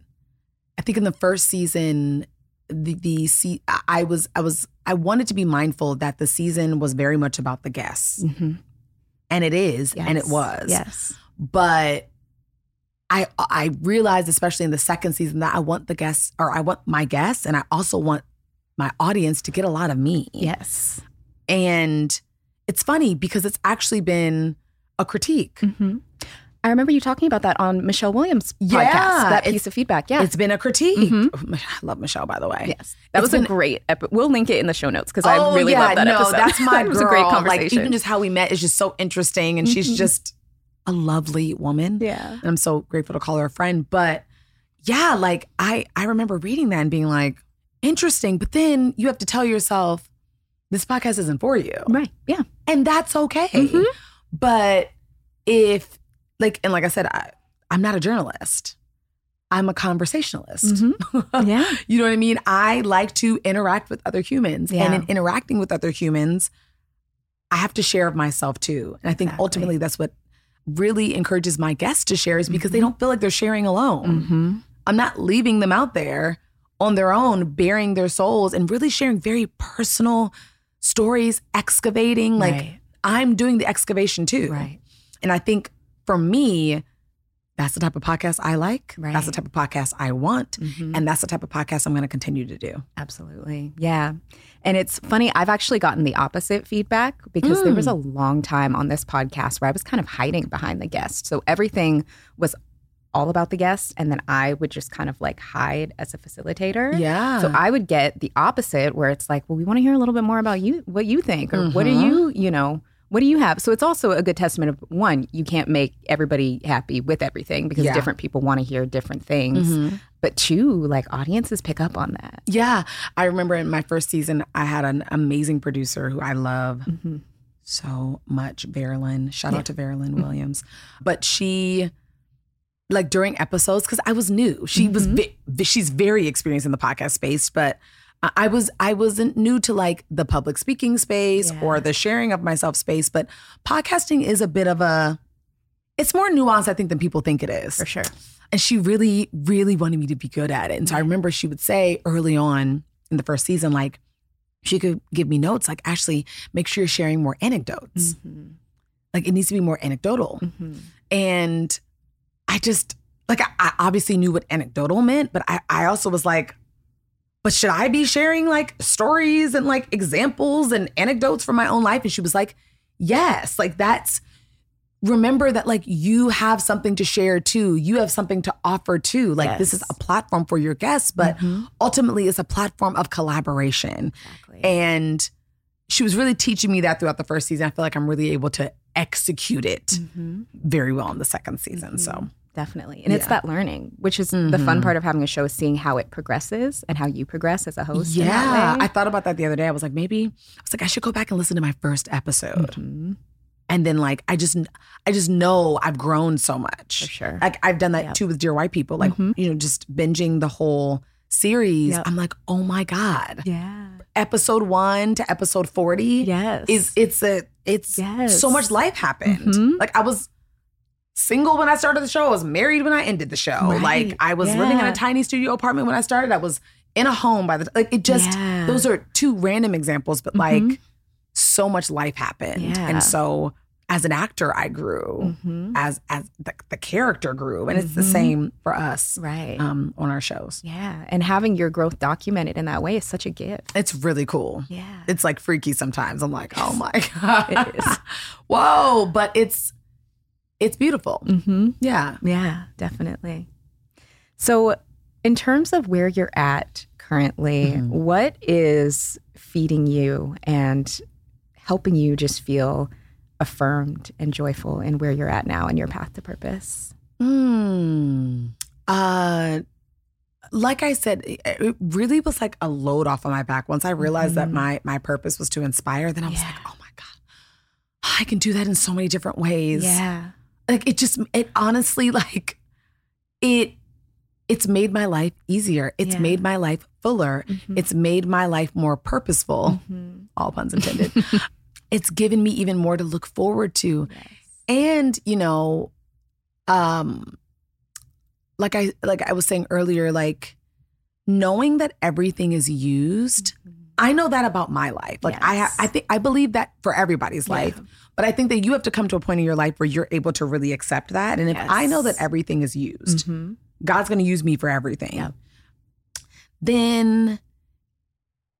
I think in the first season, the the se- I- was I was I wanted to be mindful that the season was very much about the guests, Mhm. and it is, and it was. Yes. But I I realized, especially in the second season, that I want the guests, or I want my guests, and I also want my audience to get a lot of me. Yes. And it's funny because it's actually been a critique. hmm I remember you talking about that on Michelle Williams' podcast, Yeah, that piece of feedback. Yeah. It's been a critique. Mhm. I love Michelle, by the way. Yes, that It's was been- a great episode. We'll link it in the show notes because I Oh, really yeah, love that no, episode. that's my [LAUGHS] it was girl. a great Like even just how we met is just so interesting, and she's Mhm. just a lovely woman. yeah, And I'm so grateful to call her a friend. But yeah, like I I remember reading that and being like, interesting. But then you have to tell yourself, this podcast isn't for you. Right. Yeah. And that's okay. Mhm. But if like and like I said, I, I'm not a journalist. I'm a conversationalist. Mm-hmm. [LAUGHS] Yeah. You know what I mean? I like to interact with other humans. Yeah. And in interacting with other humans, I have to share of myself too. And I think Exactly. ultimately that's what really encourages my guests to share is because they don't feel like they're sharing alone. Mm-hmm. I'm not leaving them out there on their own, bearing their souls and really sharing very personal stories, excavating. Like Right. I'm doing the excavation too. Right. And I think for me, that's the type of podcast I like. That's the type of podcast I want. Mhm. And that's the type of podcast I'm going to continue to do. Absolutely. Yeah. And it's funny, I've actually gotten the opposite feedback because there was a long time on this podcast where I was kind of hiding behind the guest. So everything was all about the guest. And then I would just kind of like hide as a facilitator. Yeah. So I would get the opposite where it's like, well, we want to hear a little bit more about you, what you think, or what do Mhm. you, you know, what do you have? So it's also a good testament of one, you can't make everybody happy with everything because Yeah. different people want to hear different things. Mhm. But two, like audiences pick up on that. Yeah. I remember in my first season, I had an amazing producer who I love Mm-hmm. so much, Verilyn. Shout out to Verilyn Williams. But she, like during episodes, because I was new, she was, ve- ve- she's very experienced in the podcast space, but I- was, I wasn't new to like the public speaking space Yeah. or the sharing of myself space. But podcasting is a bit of a, it's more nuanced, I think, than people think it is. For sure. And she really, really wanted me to be good at it. And so I remember she would say early on in the first season, like, she could give me notes, like, Ashley, make sure you're sharing more anecdotes. Mm-hmm. Like, it needs to be more anecdotal. And I just, like, I, I obviously knew what anecdotal meant, but I, I also was like, but should I be sharing like stories and like examples and anecdotes from my own life? And she was like, yes, like that's, remember that like you have something to share too. You have something to offer too. Like this is a platform for your guests, but ultimately it's a platform of collaboration. Exactly. And she was really teaching me that throughout the first season. I feel like I'm really able to execute it Mm-hmm. very well in the second season. So Definitely. And it's that learning, which is the fun part of having a show is seeing how it progresses and how you progress as a host. yeah. I thought about that the other day. I was like, maybe I was like, I should go back and listen to my first episode. Mhm. And then like I just I just know I've grown so much. For sure. Like I've done that Yep. too with Dear White People. Like, Mhm. you know, just binging the whole series. Yep. I'm like, oh my God. Yeah. Episode one to episode 40 Yes. is it's a it's Yes. so much life happened. Mhm. Like I was single when I started the show. I was married when I ended the show. Right. Like I was living in a tiny studio apartment when I started. I was in a home by the like it just Yeah. those are two random examples, but Mhm. like so much life happened. Yeah. And so as an actor, I grew Mhm. as as the, the character grew. And it's the Mhm. same for us Right. um, on our shows. yeah. And having your growth documented in that way is such a gift. It's really cool. Yeah. It's like freaky sometimes. I'm like, oh my [LAUGHS] God. It is. Whoa. But it's it's beautiful. mm-hmm. Yeah. Yeah, definitely. So, in terms of where you're at currently, Mhm. what is feeding you and helping you just feel affirmed and joyful in where you're at now in your path to purpose? Hmm. Uh, like I said, it really was like a load off of my back. Once I realized that Mhm. my my purpose was to inspire, then I was Yeah. like, oh my god, I can do that in so many different ways. Yeah. Like it just, it honestly, like it, it's made my life easier. It's Yeah. made my life fuller. Mhm. It's made my life more purposeful. Mhm. All puns intended. [LAUGHS] it's given me even more to look forward to. Yes. and you know um like i like i was saying earlier like knowing that everything is used i know that about my life like i ha- i think i believe that for everybody's Yeah. life but i think that you have to come to a point in your life where you're able to really accept that and if i know that everything is used Mhm. god's going to use me for everything Yep. then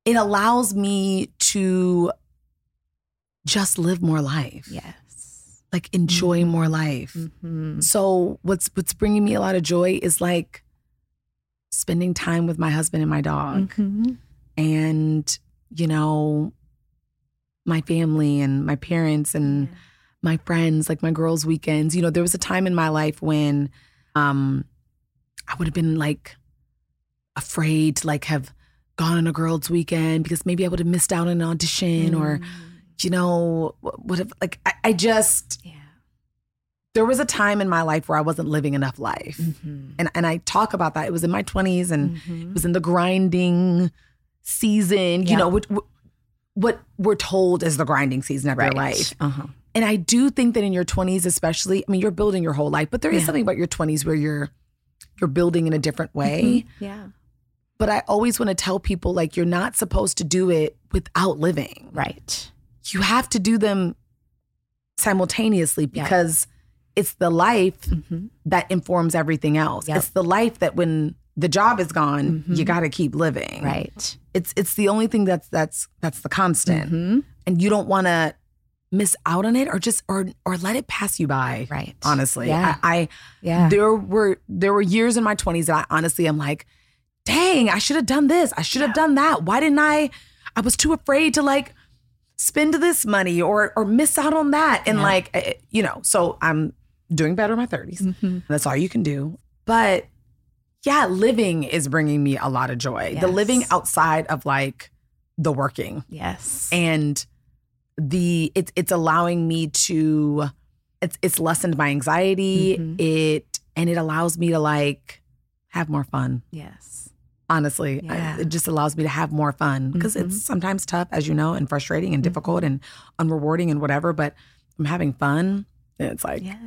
it allows me to just live more life Yes. like enjoy more life Mhm. so what's what's bringing me a lot of joy is like spending time with my husband and my dog Mhm. And you know my family and my parents and my friends like my girls weekends you know there was a time in my life when um I would have been like afraid to like have gone on a girls' weekend because maybe I would have missed out on an audition or, Mm. you know, would have like I, I just Yeah. there was a time in my life where I wasn't living enough life. Mm-hmm. And and I talk about that. It was in my 20s and it was in the grinding season, you know, what, what we're told is the grinding season of your life. Uh-huh. And I do think that in your 20s especially, I mean you're building your whole life, but there is Yeah. something about your 20s where you're you're building in a different way. Yeah. But I always want to tell people like you're not supposed to do it without living. Right. You have to do them simultaneously Yeah. because it's the life Mm-hmm. that informs everything else. Yep. It's the life that when the job is gone, Mhm. you got to keep living. Right. It's it's the only thing that's that's that's the constant. Mhm. And you don't want to miss out on it or just or or let it pass you by. Right. Honestly. Yeah. I, I Yeah. there were there were years in my 20s that I honestly am like, dang, I should have done this. I should have done that. Why didn't I? I was too afraid to like spend this money or or miss out on that. And Yeah. like, eh, you know, so I'm doing better in my 30s. Mhm. That's all you can do. But yeah, living is bringing me a lot of joy. The living outside of like the working Yes. and the it's it's allowing me to it's it's lessened my anxiety. Mhm. It and it allows me to like have more fun. yes. Honestly, I- it just allows me to have more fun because Mhm. it's sometimes tough, as you know, and frustrating and difficult and unrewarding and whatever. But I'm having fun. And it's like, Yes.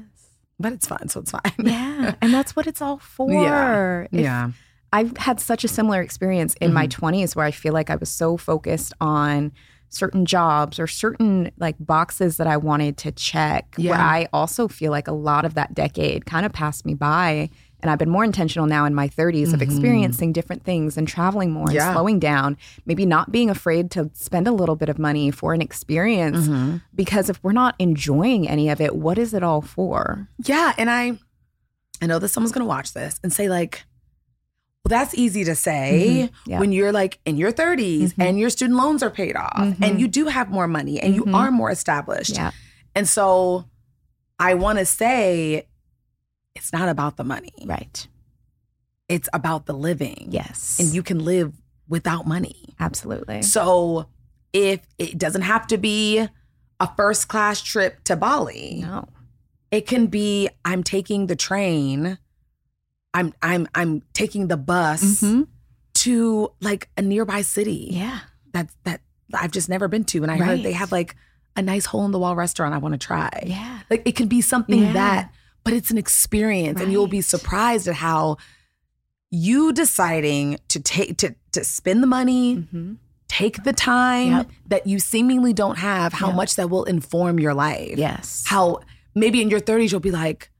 But it's fun, so it's fine. [LAUGHS] Yeah. and that's what it's all for. Yeah. If- yeah. I've had such a similar experience in my mm-hmm. 20s where I feel like I was so focused on certain jobs or certain like boxes that I wanted to check. Where I also feel like a lot of that decade kind of passed me by. And I've been more intentional now in my 30s of experiencing different things and traveling more and slowing down, maybe not being afraid to spend a little bit of money for an experience. Mm-hmm. Because if we're not enjoying any of it, what is it all for? Yeah, and I I know that someone's gonna watch this and say like, well, that's easy to say Mhm. Yeah. when you're like in your 30s Mhm. and your student loans are paid off and you do have more money and you Mhm. are more established. Yeah. And so I want to say it's not about the money. Right. It's about the living. Yes. And you can live without money. Absolutely. So if it doesn't have to be a first class trip to Bali. No. It can be I'm taking the train. I'm I'm I'm taking the bus Mhm. to like a nearby city. Yeah. That that I've just never been to. And I heard they have like a nice hole in the wall restaurant I want to try. Yeah. Like it can be something Yeah. that, but it's an experience. And you'll be surprised at how you deciding to take to to spend the money, Mm-hmm. take the time Yep. that you seemingly don't have, how Yep. much that will inform your life Yes. how maybe in your 30s you'll be like,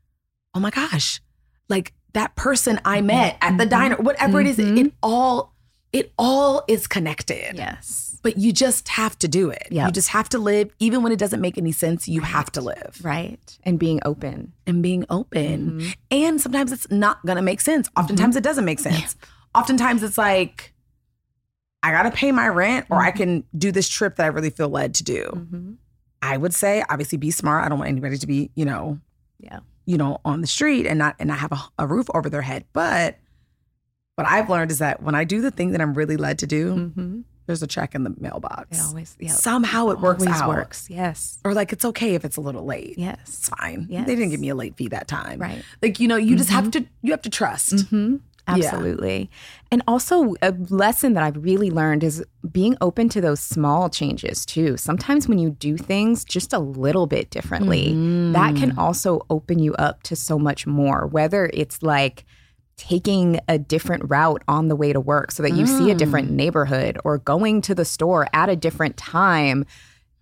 oh my gosh, like that person I met at the Mhm. diner, whatever it is, it, Mhm. it all it all is connected. Yes. But you just have to do it. Yep. You just have to live, even when it doesn't make any sense, you have to live. Right. And being open. And being open. Mhm. And sometimes it's not gonna make sense. Oftentimes it doesn't make sense. Oftentimes it's like, I gotta pay my rent or I can do this trip that I really feel led to do. Mm-hmm. I would say obviously be smart. I don't want anybody to be, you know, Yeah. you know, on the street and not and not have a, a roof over their head. But what I've learned is that when I do the thing that I'm really led to do, Mm-hmm. There's a check in the mailbox. It always, yeah. Somehow it works always out. works. Yes. Or like it's okay if it's a little late. Yes. It's fine. Yes. They didn't give me a late fee that time. Right. Like, you know, you just have to you have to trust. Mm-hmm. Yeah. Absolutely. And also, a lesson that I've really learned is being open to those small changes too. Sometimes when you do things just a little bit differently, that can also open you up to so much more, whether it's like taking a different route on the way to work so that you see a different mm. neighborhood or going to the store at a different time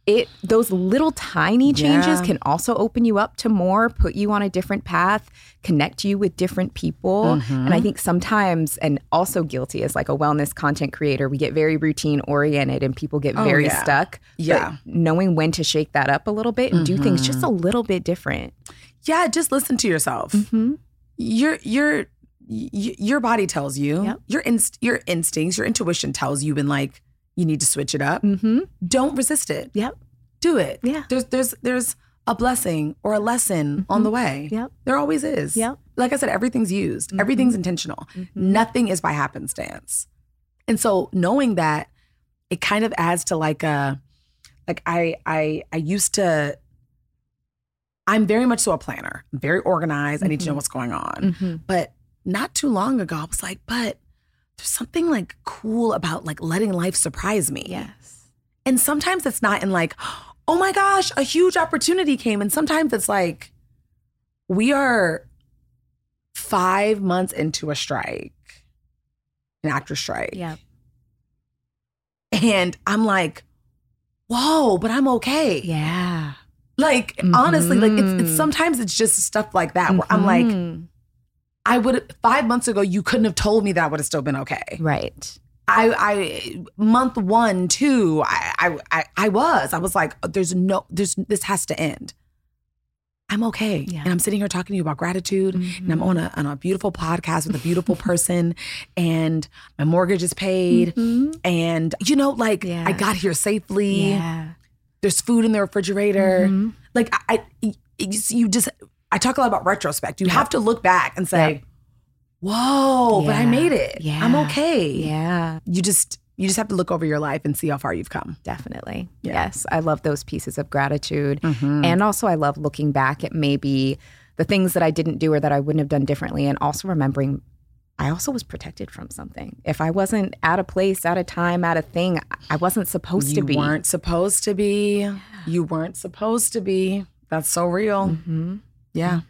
it those little tiny changes Yeah. can also open you up to more put you on a different path connect you with different people and i mm-hmm. think sometimes and also guilty as like a wellness content creator we get very routine oriented and people get Oh, very yeah. stuck Yeah. knowing when to shake that up a little bit and do things just a mm-hmm. little bit different Yeah, just listen to yourself. mm-hmm. Your your y- your body tells you. Yep. Your inst- your instincts, your intuition tells you when like you need to switch it up. Mm-hmm. Don't resist it. Yep. Do it. Yeah. There's there's there's a blessing or a lesson on mm-hmm. the way. Yep. There always is. Yep. Like I said, everything's used, mm-hmm. everything's intentional. Mm-hmm. Nothing is by happenstance. And so knowing that, it kind of adds to like a, like I I I used to. I'm very much so a planner. I'm very organized. I need to know what's going on. Mm-hmm. But not too long ago, I was like, but there's something like cool about like letting life surprise me. Yes. And sometimes it's not in like, oh my gosh, a huge opportunity came. And sometimes it's like, we are five months into a strike, an actor strike. Yeah. And I'm like, whoa, but I'm okay. Yeah. Like, honestly, like it's, it's Mhm. sometimes it's just stuff like that where I'm like, Mhm. I would five months ago, you couldn't have told me that I would have still been okay. right. I, I month one, two, I, I, I, was. I was like, there's no, there's this has to end. I'm okay, Yeah. and I'm sitting here talking to you about gratitude, and Mm-hmm. I'm on a on a beautiful podcast with a beautiful [LAUGHS] person, and my mortgage is paid, and you know, like Yeah. I got here safely. Yeah. There's food in the refrigerator. Mhm. Like I, I you just, I talk a lot about retrospect. You have to look back and say, Yep. "Whoa, but I made it. I'm okay." Yeah. you just you just have to look over your life and see how far you've come. Definitely. Yeah. Yes. I love those pieces of gratitude. Mm-hmm. And also, I love looking back at maybe the things that I didn't do or that I wouldn't have done differently. And also remembering I also was protected from something. If I wasn't at a place, at a time, at a thing, I wasn't supposed you to be. You weren't supposed to be. You weren't supposed to be. That's so real. Mm-hmm. Yeah.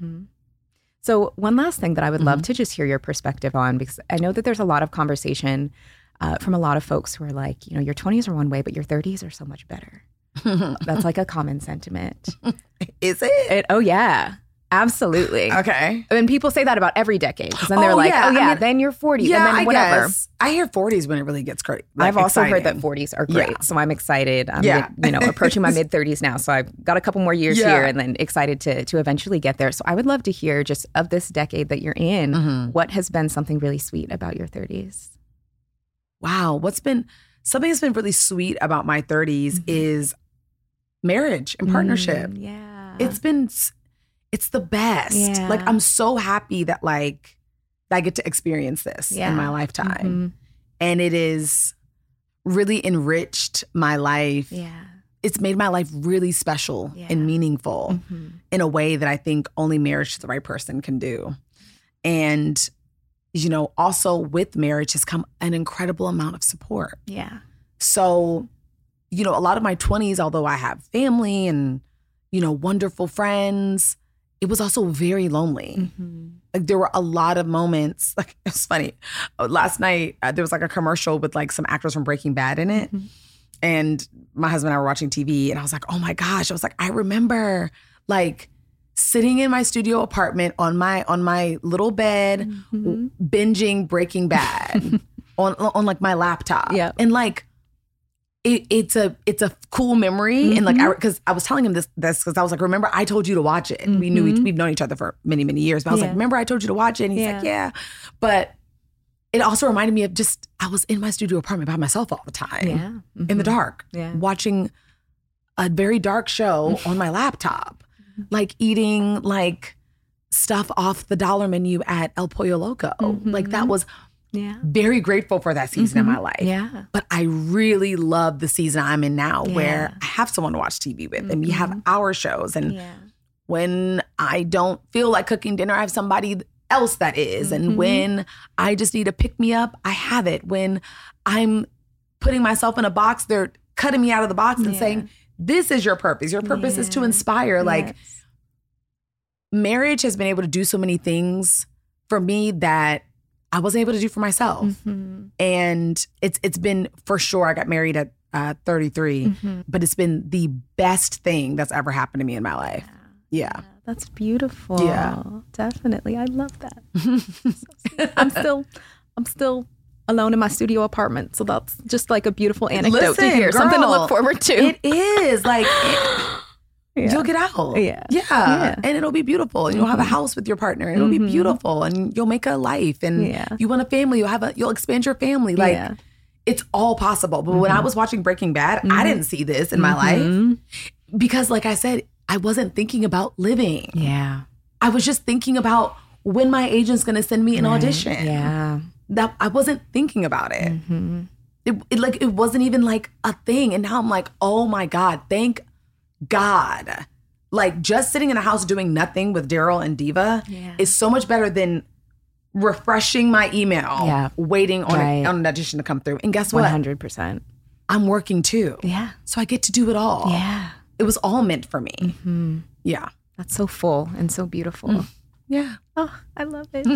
So, one last thing that I would love Mm-hmm. to just hear your perspective on, because I know that there's a lot of conversation uh, from a lot of folks who are like, you know, your 20s are one way, but your 30s are so much better. [LAUGHS] That's like a common sentiment. [LAUGHS] Is it? It, oh, yeah, absolutely. Okay. And people say that about every decade. Because then they're Oh, like, yeah, oh, I yeah, mean, then you're 40, Yeah, and then I whatever. guess. I hear 40s when it really gets crazy. I've also heard that 40s are great. Yeah. So I'm excited. I'm Yeah. mid- you know, approaching my [LAUGHS] mid 30s now. So I've got a couple more years Yeah. here and then excited to to eventually get there. So I would love to hear just of this decade that you're in, Mm-hmm. what has been something really sweet about your 30s? Wow. What's been something that's been really sweet about my 30s is marriage and partnership. Mm, yeah. It's been it's the best. Yeah. Like I'm so happy that like I get to experience this Yeah. in my lifetime. Mhm. And it is really enriched my life. Yeah. It's made my life really special Yeah. and meaningful Mhm. in a way that I think only marriage to the right person can do. And you know, also with marriage has come an incredible amount of support. Yeah. So, you know, a lot of my 20s, although I have family and, you know, wonderful friends, it was also very lonely. Mhm. Like there were a lot of moments, [LAUGHS] like it's funny. Last night, uh, there was like a commercial with like some actors from Breaking Bad in it. And my husband and I were watching TV, and I was like, oh my gosh. I was like, I remember like sitting in my studio apartment on my on my little bed w- binging breaking bad [LAUGHS] on on like my laptop yeah, and like it, it's a it's a cool memory and like I mm-hmm. because I was telling him this this because I was like remember I told you to watch it we knew each, mm-hmm. we've known each other for many many years but I was Yeah. like remember I told you to watch it and he's like yeah but it also reminded me of just I was in my studio apartment by myself all the time Yeah. in the Mhm. dark, Yeah. watching a very dark show [LAUGHS] on my laptop, mm-hmm. like eating like stuff off the dollar menu at El Pollo Loco. Like that was Yeah. very grateful for that season in my life. Yeah. But I really love the season I'm in now where I have someone to watch TV with and we have our shows. And Yeah. when I don't feel like cooking dinner, I have somebody else that is. And Mhm. when I just need a pick me up, I have it. When I'm putting myself in a box, they're cutting me out of the box and Yeah. saying, This is your purpose. Your purpose is to Yeah. inspire. Like marriage has been able to do so many things for me that I wasn't able to do for myself. Mhm. And it's it's been for sure. I got married at uh, 33, Mhm. but it's been the best thing that's ever happened to me in my life. Yeah. That's beautiful. Yeah. Definitely. I love that. So. [LAUGHS] I'm still I'm still alone in my studio apartment. So that's just like a beautiful anecdote to Listen, hear. Something to look forward to. It is like it- [GASPS] [GASPS] [GASPS] Yeah. you'll get out. Yeah. yeah, Yeah. and it'll be beautiful. And you'll have a Mhm. house with your partner. It'll be Mhm. beautiful, and you'll make a life. And Yeah. you want a family. You'll have a. You'll expand your family. Like Yeah. it's all possible. But when I was watching Breaking Bad, I didn't see this in my life Mhm. because, like I said, I wasn't thinking about living. Yeah. I was just thinking about when my agent's gonna send me an Right. audition. Yeah. That I wasn't thinking about it. It, it like it wasn't even like a thing. And now I'm like, oh my God, thank God. Like just sitting in a house doing nothing with Daryl and Diva Yeah. is so much better than refreshing my email, Yeah. waiting on, Right. a, on an audition to come through. And guess what? 100%. I'm working too. Yeah. So I get to do it all. Yeah. It was all meant for me. hmm Yeah. That's so full and so beautiful. Yeah. Oh, I love it.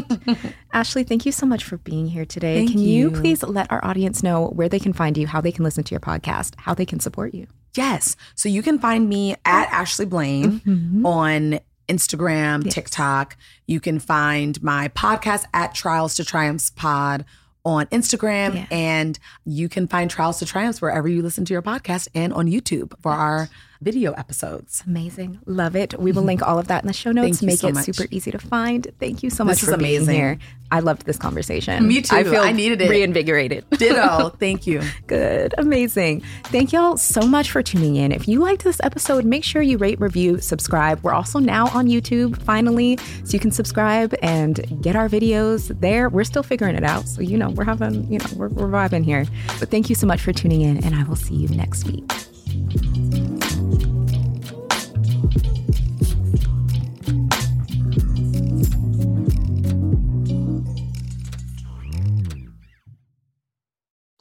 [LAUGHS] Ashley, thank you so much for being here today. Thank can you. you. please let our audience know where they can find you, how they can listen to your podcast, how they can support you? Yes. So you can find me at Ashley Blaine Mm-hmm. on Instagram, TikTok. You can find my podcast at Trials to Triumphs Pod on Instagram. Yeah. And you can find Trials to Triumphs wherever you listen to your podcast and on YouTube for our video episodes. Amazing. Love it. We will [LAUGHS] link all of that in the show notes, make so it much. super easy to find. Thank you so much This for is being amazing. here. I loved this conversation. Me too. I feel I needed it. reinvigorated. [LAUGHS] Ditto. [LAUGHS] Thank you. Good. Amazing. Thank y'all so much for tuning in. If you liked this episode, make sure you rate, review, subscribe. We're also now on YouTube, finally, so you can subscribe and get our videos there. We're still figuring it out. So, you know, we're having, you know, we're, we're vibing here. But thank you so much for tuning in, and I will see you next week.